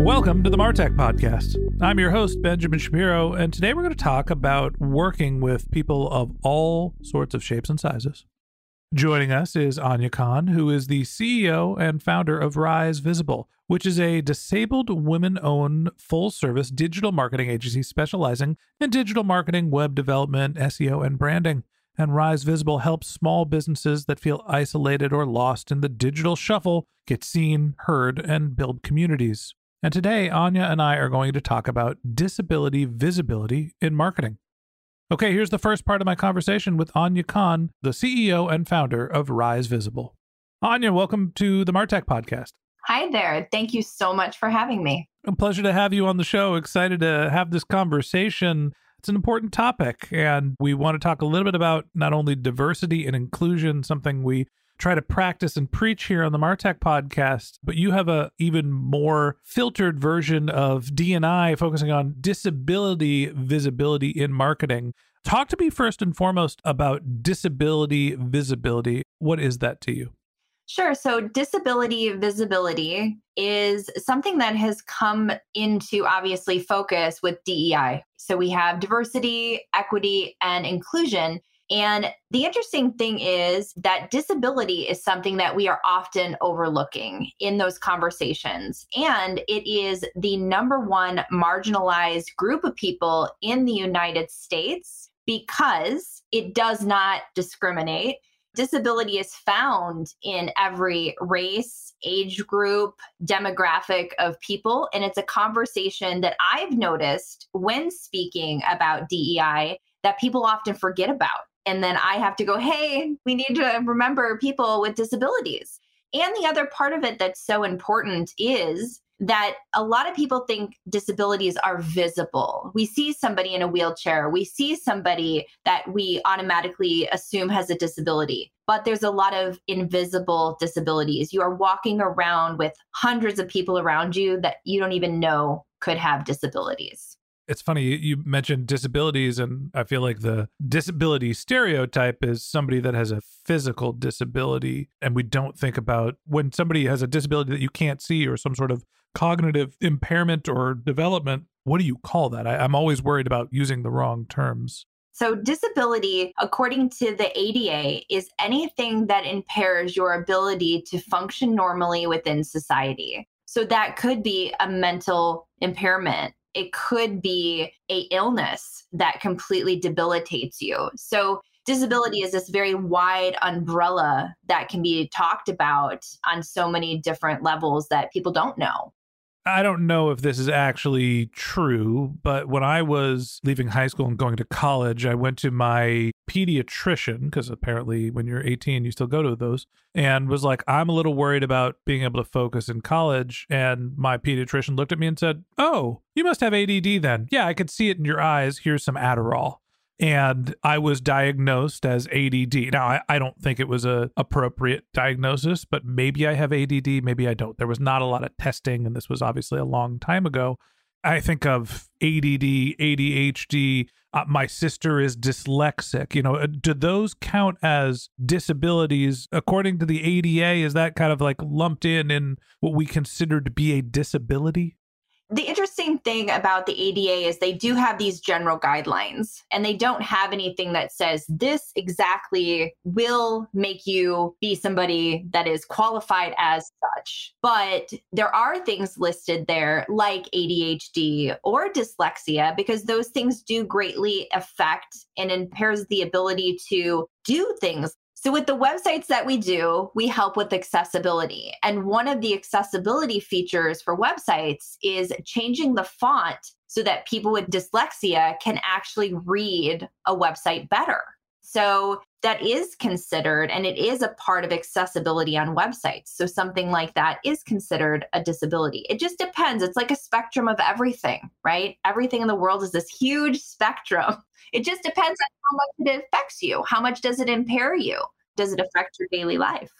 Welcome to the Martech Podcast. I'm your host, Benjamin Shapiro, and today we're going to talk about working with people of all sorts of shapes and sizes. Joining us is Anya Khan, who is the CEO and founder of Rise Visible, which is a disabled women owned full service digital marketing agency specializing in digital marketing, web development, SEO, and branding. And Rise Visible helps small businesses that feel isolated or lost in the digital shuffle get seen, heard, and build communities. And today, Anya and I are going to talk about disability visibility in marketing. Okay, here's the first part of my conversation with Anya Khan, the CEO and founder of Rise Visible. Anya, welcome to the Martech podcast. Hi there. Thank you so much for having me. A pleasure to have you on the show. Excited to have this conversation. It's an important topic, and we want to talk a little bit about not only diversity and inclusion, something we try to practice and preach here on the Martech podcast, but you have a even more filtered version of DNI focusing on disability visibility in marketing. Talk to me first and foremost about disability visibility. What is that to you? Sure. So, disability visibility is something that has come into obviously focus with DEI. So, we have diversity, equity, and inclusion. And the interesting thing is that disability is something that we are often overlooking in those conversations. And it is the number one marginalized group of people in the United States because it does not discriminate. Disability is found in every race, age group, demographic of people. And it's a conversation that I've noticed when speaking about DEI that people often forget about and then I have to go, hey, we need to remember people with disabilities. And the other part of it that's so important is that a lot of people think disabilities are visible. We see somebody in a wheelchair, we see somebody that we automatically assume has a disability, but there's a lot of invisible disabilities. You are walking around with hundreds of people around you that you don't even know could have disabilities it's funny you mentioned disabilities and i feel like the disability stereotype is somebody that has a physical disability and we don't think about when somebody has a disability that you can't see or some sort of cognitive impairment or development what do you call that I, i'm always worried about using the wrong terms so, disability, according to the ADA, is anything that impairs your ability to function normally within society. So, that could be a mental impairment, it could be a illness that completely debilitates you. So disability is this very wide umbrella that can be talked about on so many different levels that people don't know. I don't know if this is actually true, but when I was leaving high school and going to college, I went to my pediatrician because apparently when you're 18, you still go to those, and was like, I'm a little worried about being able to focus in college. And my pediatrician looked at me and said, Oh, you must have ADD then. Yeah, I could see it in your eyes. Here's some Adderall and I was diagnosed as ADD. Now, I, I don't think it was a appropriate diagnosis, but maybe I have ADD, maybe I don't. There was not a lot of testing, and this was obviously a long time ago. I think of ADD, ADHD. Uh, my sister is dyslexic. You know, uh, do those count as disabilities according to the ADA? Is that kind of like lumped in in what we consider to be a disability? The interesting thing about the ADA is they do have these general guidelines and they don't have anything that says this exactly will make you be somebody that is qualified as such. But there are things listed there like ADHD or dyslexia because those things do greatly affect and impairs the ability to do things so, with the websites that we do, we help with accessibility. And one of the accessibility features for websites is changing the font so that people with dyslexia can actually read a website better. So, that is considered and it is a part of accessibility on websites. So, something like that is considered a disability. It just depends. It's like a spectrum of everything, right? Everything in the world is this huge spectrum. It just depends on how much it affects you. How much does it impair you? Does it affect your daily life?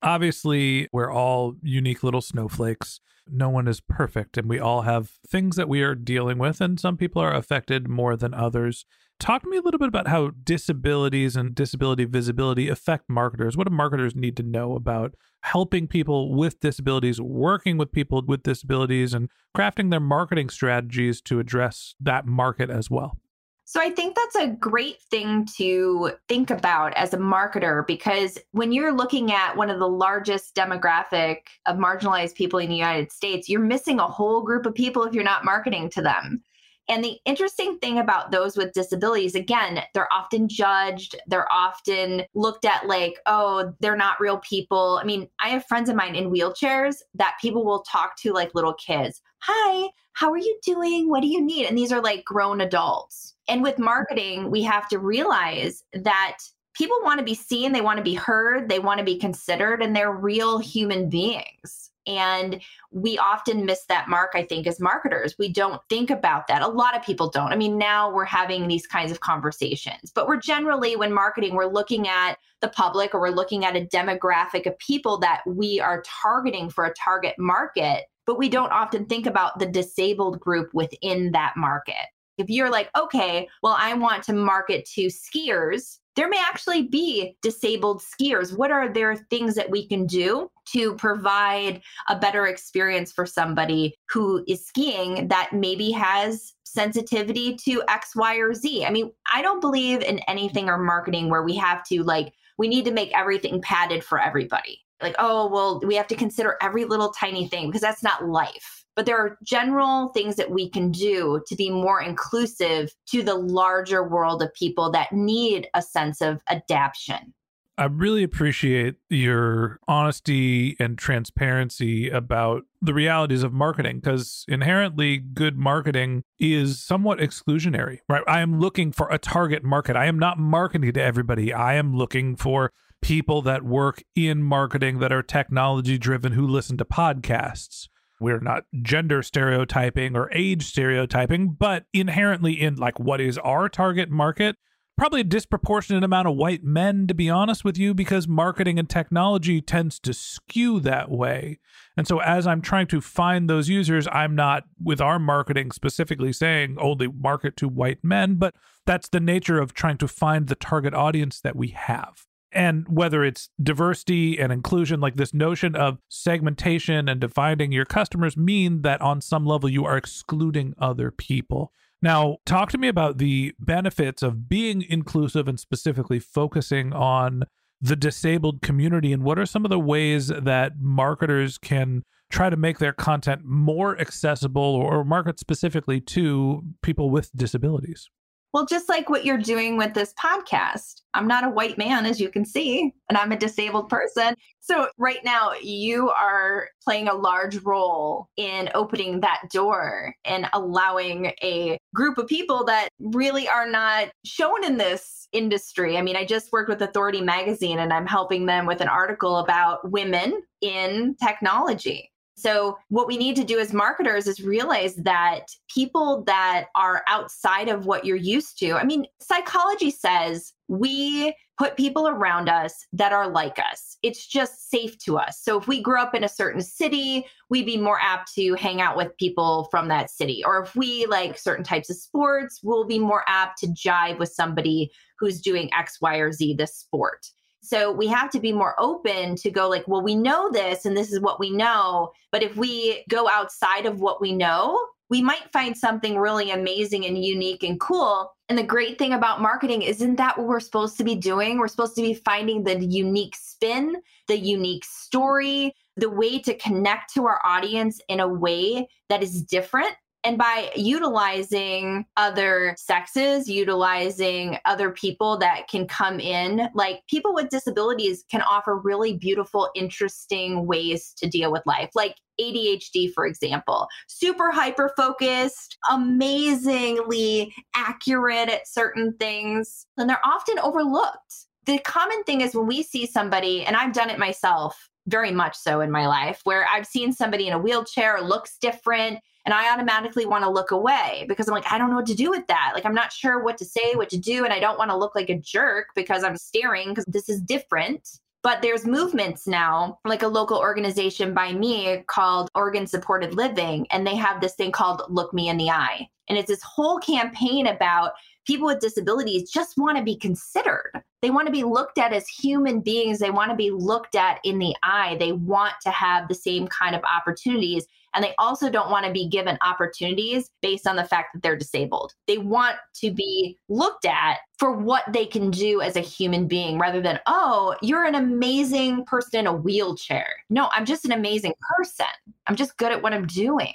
Obviously, we're all unique little snowflakes. No one is perfect, and we all have things that we are dealing with, and some people are affected more than others. Talk to me a little bit about how disabilities and disability visibility affect marketers. What do marketers need to know about helping people with disabilities, working with people with disabilities, and crafting their marketing strategies to address that market as well? So I think that's a great thing to think about as a marketer because when you're looking at one of the largest demographic of marginalized people in the United States, you're missing a whole group of people if you're not marketing to them. And the interesting thing about those with disabilities, again, they're often judged. They're often looked at like, oh, they're not real people. I mean, I have friends of mine in wheelchairs that people will talk to like little kids. Hi, how are you doing? What do you need? And these are like grown adults. And with marketing, we have to realize that people want to be seen, they want to be heard, they want to be considered, and they're real human beings. And we often miss that mark, I think, as marketers. We don't think about that. A lot of people don't. I mean, now we're having these kinds of conversations, but we're generally, when marketing, we're looking at the public or we're looking at a demographic of people that we are targeting for a target market, but we don't often think about the disabled group within that market. If you're like, okay, well, I want to market to skiers, there may actually be disabled skiers. What are there things that we can do to provide a better experience for somebody who is skiing that maybe has sensitivity to X, Y, or Z? I mean, I don't believe in anything or marketing where we have to like, we need to make everything padded for everybody. Like, oh, well, we have to consider every little tiny thing because that's not life but there are general things that we can do to be more inclusive to the larger world of people that need a sense of adaptation. I really appreciate your honesty and transparency about the realities of marketing because inherently good marketing is somewhat exclusionary, right? I am looking for a target market. I am not marketing to everybody. I am looking for people that work in marketing that are technology driven who listen to podcasts we're not gender stereotyping or age stereotyping, but inherently in like what is our target market, probably a disproportionate amount of white men, to be honest with you, because marketing and technology tends to skew that way. And so, as I'm trying to find those users, I'm not with our marketing specifically saying only market to white men, but that's the nature of trying to find the target audience that we have and whether it's diversity and inclusion like this notion of segmentation and defining your customers mean that on some level you are excluding other people. Now talk to me about the benefits of being inclusive and specifically focusing on the disabled community and what are some of the ways that marketers can try to make their content more accessible or market specifically to people with disabilities well, just like what you're doing with this podcast, I'm not a white man, as you can see, and I'm a disabled person. So, right now, you are playing a large role in opening that door and allowing a group of people that really are not shown in this industry. I mean, I just worked with Authority Magazine and I'm helping them with an article about women in technology. So, what we need to do as marketers is realize that people that are outside of what you're used to, I mean, psychology says we put people around us that are like us. It's just safe to us. So if we grew up in a certain city, we'd be more apt to hang out with people from that city. Or if we like certain types of sports, we'll be more apt to jive with somebody who's doing X, Y, or Z, this sport. So we have to be more open to go like, well, we know this and this is what we know. But if we go outside of what we know, we might find something really amazing and unique and cool. And the great thing about marketing isn't that what we're supposed to be doing? We're supposed to be finding the unique spin, the unique story, the way to connect to our audience in a way that is different and by utilizing other sexes, utilizing other people that can come in, like people with disabilities can offer really beautiful, interesting ways to deal with life. Like ADHD, for example, super hyper focused, amazingly accurate at certain things, and they're often overlooked. The common thing is when we see somebody, and I've done it myself very much so in my life, where I've seen somebody in a wheelchair looks different and I automatically want to look away because I'm like, I don't know what to do with that. Like, I'm not sure what to say, what to do. And I don't want to look like a jerk because I'm staring because this is different. But there's movements now, like a local organization by me called Oregon Supported Living. And they have this thing called Look Me in the Eye. And it's this whole campaign about people with disabilities just want to be considered. They want to be looked at as human beings. They want to be looked at in the eye. They want to have the same kind of opportunities. And they also don't want to be given opportunities based on the fact that they're disabled. They want to be looked at for what they can do as a human being rather than, oh, you're an amazing person in a wheelchair. No, I'm just an amazing person. I'm just good at what I'm doing.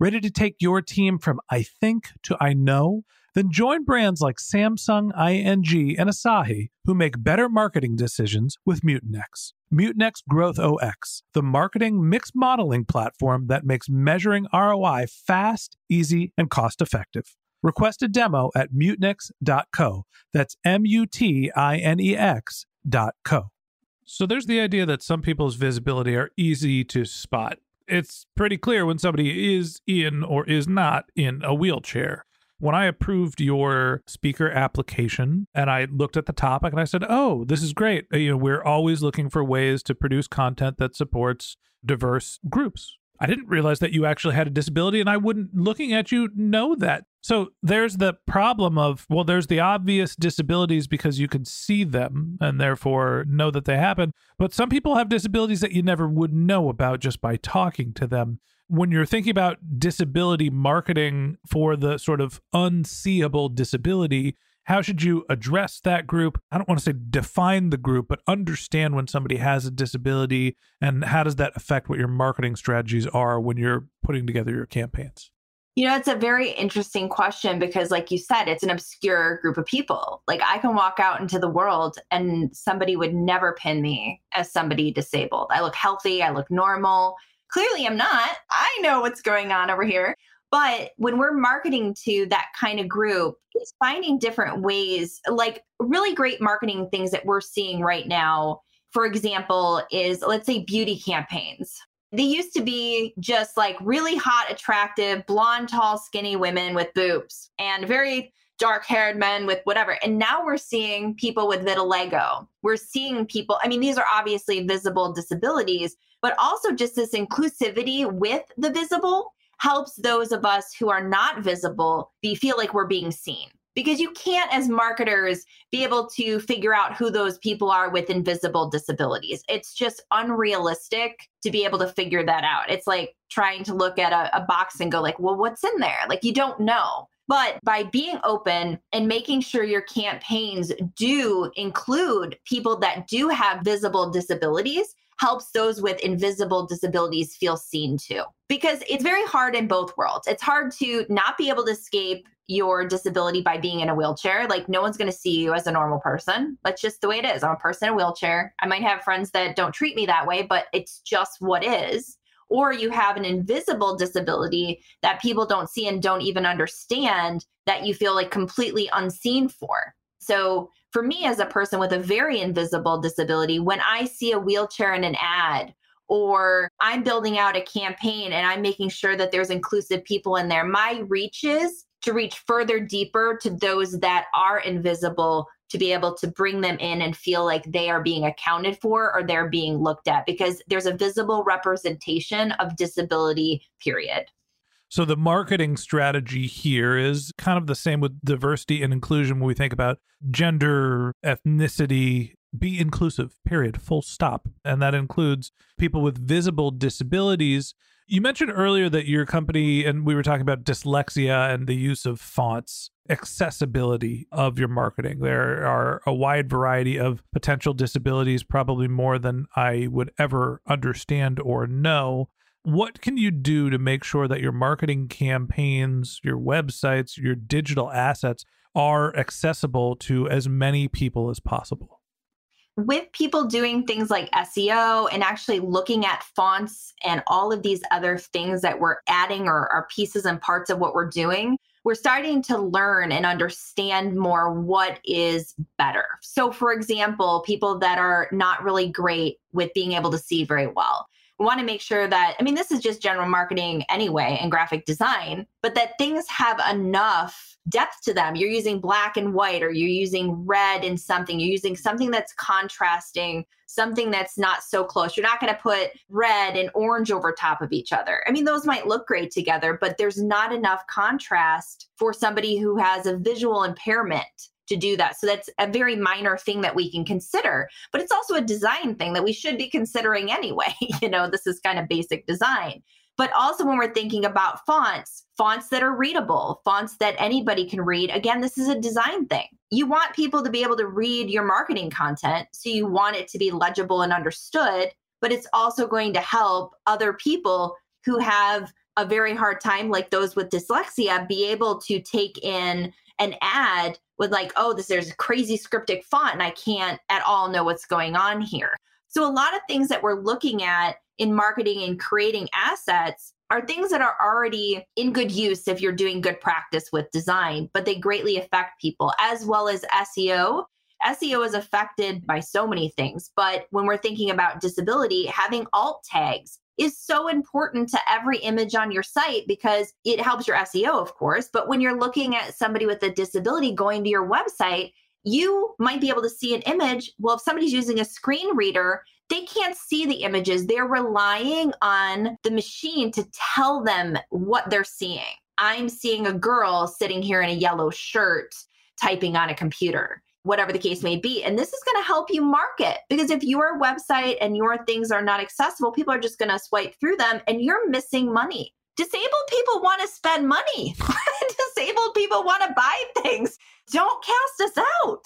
Ready to take your team from I think to I know? Then join brands like Samsung, ING, and Asahi who make better marketing decisions with Mutinex. Mutinex Growth OS, the marketing mix modeling platform that makes measuring ROI fast, easy, and cost effective. Request a demo at mutinex.co. That's M U T I N E X dot co. So there's the idea that some people's visibility are easy to spot. It's pretty clear when somebody is in or is not in a wheelchair when I approved your speaker application and I looked at the topic and I said, "Oh, this is great. You know, we're always looking for ways to produce content that supports diverse groups." I didn't realize that you actually had a disability and I wouldn't looking at you know that. So there's the problem of well there's the obvious disabilities because you can see them and therefore know that they happen, but some people have disabilities that you never would know about just by talking to them when you're thinking about disability marketing for the sort of unseeable disability, how should you address that group? I don't want to say define the group, but understand when somebody has a disability and how does that affect what your marketing strategies are when you're putting together your campaigns? You know, it's a very interesting question because, like you said, it's an obscure group of people. Like, I can walk out into the world and somebody would never pin me as somebody disabled. I look healthy, I look normal. Clearly, I'm not. I know what's going on over here. But when we're marketing to that kind of group, it's finding different ways, like really great marketing things that we're seeing right now. For example, is let's say beauty campaigns. They used to be just like really hot, attractive, blonde, tall, skinny women with boobs and very dark haired men with whatever. And now we're seeing people with vitiligo. We're seeing people, I mean, these are obviously visible disabilities, but also just this inclusivity with the visible helps those of us who are not visible be feel like we're being seen. Because you can't as marketers be able to figure out who those people are with invisible disabilities. It's just unrealistic to be able to figure that out. It's like trying to look at a, a, box and go like well what's in there? Like you don't know. But by being open and making sure your campaigns do include people that do have visible disabilities helps those with invisible disabilities feel seen too. Because it's very hard in both worlds. It's hard to not be able to escape your disability by being in a wheelchair. Like, no one's going to see you as a normal person. That's just the way it is. I'm a person in a wheelchair. I might have friends that don't treat me that way, but it's just what is. Or you have an invisible disability that people don't see and don't even understand that you feel like completely unseen for. So, for me as a person with a very invisible disability, when I see a wheelchair in an ad, or I'm building out a campaign and I'm making sure that there's inclusive people in there, my reach is to reach further deeper to those that are invisible to be able to bring them in and feel like they are being accounted for or they're being looked at because there's a visible representation of disability, period. So the marketing strategy here is kind of the same with diversity and inclusion when we think about gender, ethnicity, be inclusive, period, full stop. And that includes people with visible disabilities. You mentioned earlier that your company, and we were talking about dyslexia and the use of fonts, accessibility of your marketing. There are a wide variety of potential disabilities, probably more than I would ever understand or know. What can you do to make sure that your marketing campaigns, your websites, your digital assets are accessible to as many people as possible? With people doing things like SEO and actually looking at fonts and all of these other things that we're adding or are pieces and parts of what we're doing, we're starting to learn and understand more what is better. So, for example, people that are not really great with being able to see very well want to make sure that, I mean, this is just general marketing anyway and graphic design, but that things have enough depth to them. You're using black and white, or you're using red in something, you're using something that's contrasting, something that's not so close. You're not going to put red and orange over top of each other. I mean, those might look great together, but there's not enough contrast for somebody who has a visual impairment to do that. So that's a very minor thing that we can consider, but it's also a design thing that we should be considering anyway. you know, this is kind of basic design. But also when we're thinking about fonts, fonts that are readable, fonts that anybody can read, again, this is a design thing. You want people to be able to read your marketing content, so you want it to be legible and understood, but it's also going to help other people who have a very hard time, like those with dyslexia, be able to take in an ad with like, oh, this there's a crazy scriptic font and I can't at all know what's going on here. So a lot of things that we're looking at in marketing and creating assets are things that are already in good use if you're doing good practice with design, but they greatly affect people as well as SEO. SEO is affected by so many things, but when we're thinking about disability, having alt tags is so important to every image on your site because it helps your SEO, of course. But when you're looking at somebody with a disability going to your website, you might be able to see an image. Well, if somebody's using a screen reader, they can't see the images. They're relying on the machine to tell them what they're seeing. I'm seeing a girl sitting here in a yellow shirt typing on a computer whatever the case may be. And this is going to help you market because if your website and your things are not accessible, people are just going to swipe through them and you're missing money. Disabled people want to spend money. Disabled people want to buy things. Don't cast us out.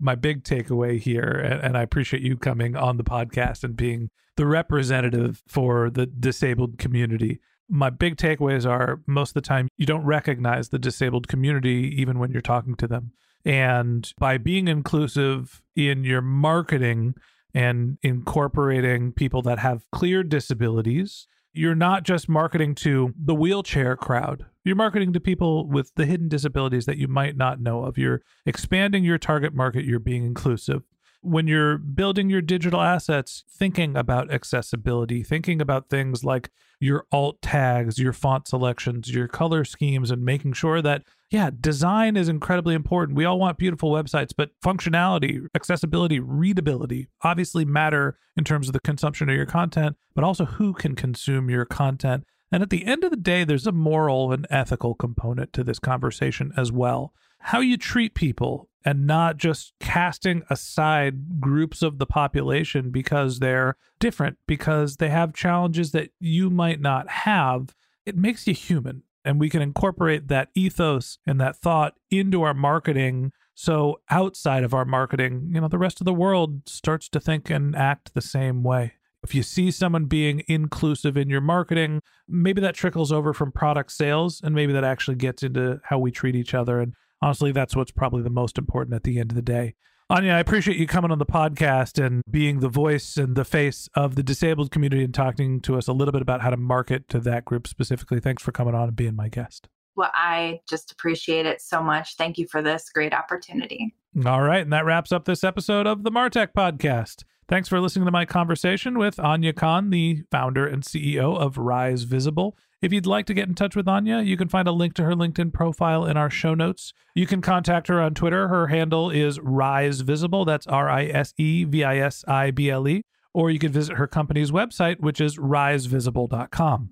My big takeaway here, and I appreciate you coming on the podcast and being the representative for the disabled community my big takeaways are most of the time you don't recognize the disabled community even when you're talking to them. And by being inclusive in your marketing and incorporating people that have clear disabilities, you're not just marketing to the wheelchair crowd. You're marketing to people with the hidden disabilities that you might not know of. You're expanding your target market, you're being inclusive. When you're building your digital assets, thinking about accessibility, thinking about things like your alt tags, your font selections, your color schemes, and making sure that, yeah, design is incredibly important. We all want beautiful websites, but functionality, accessibility, readability obviously matter in terms of the consumption of your content, but also who can consume your content. And at the end of the day, there's a moral and ethical component to this conversation as well. How you treat people and not just casting aside groups of the population because they're different, because they have challenges that you might not have. It makes you human. And we can incorporate that ethos and that thought into our marketing. So outside of our marketing, you know, the rest of the world starts to think and act the same way. If you see someone being inclusive in your marketing, maybe that trickles over from product sales and maybe that actually gets into how we treat each other. And honestly, that's what's probably the most important at the end of the day. Anya, I appreciate you coming on the podcast and being the voice and the face of the disabled community and talking to us a little bit about how to market to that group specifically. Thanks for coming on and being my guest. Well, I just appreciate it so much. Thank you for this great opportunity. All right. And that wraps up this episode of the Martech Podcast. Thanks for listening to my conversation with Anya Khan, the founder and CEO of Rise Visible. If you'd like to get in touch with Anya, you can find a link to her LinkedIn profile in our show notes. You can contact her on Twitter. Her handle is Rise Visible. That's R I S E V I S I B L E. Or you can visit her company's website, which is risevisible.com.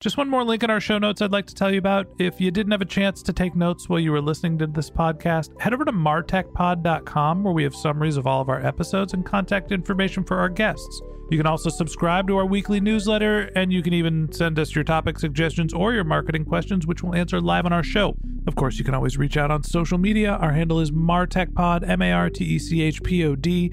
Just one more link in our show notes I'd like to tell you about. If you didn't have a chance to take notes while you were listening to this podcast, head over to martechpod.com where we have summaries of all of our episodes and contact information for our guests. You can also subscribe to our weekly newsletter, and you can even send us your topic suggestions or your marketing questions, which we'll answer live on our show. Of course, you can always reach out on social media. Our handle is MarTechPod, M A R T E C H P O D,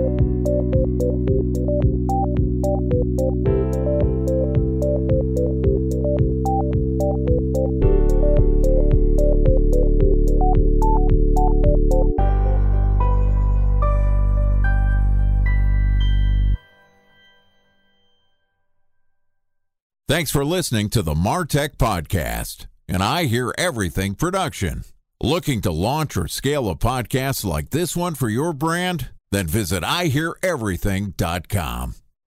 Thanks for listening to the Martech Podcast, and I Hear Everything production. Looking to launch or scale a podcast like this one for your brand? Then visit iheareverything.com.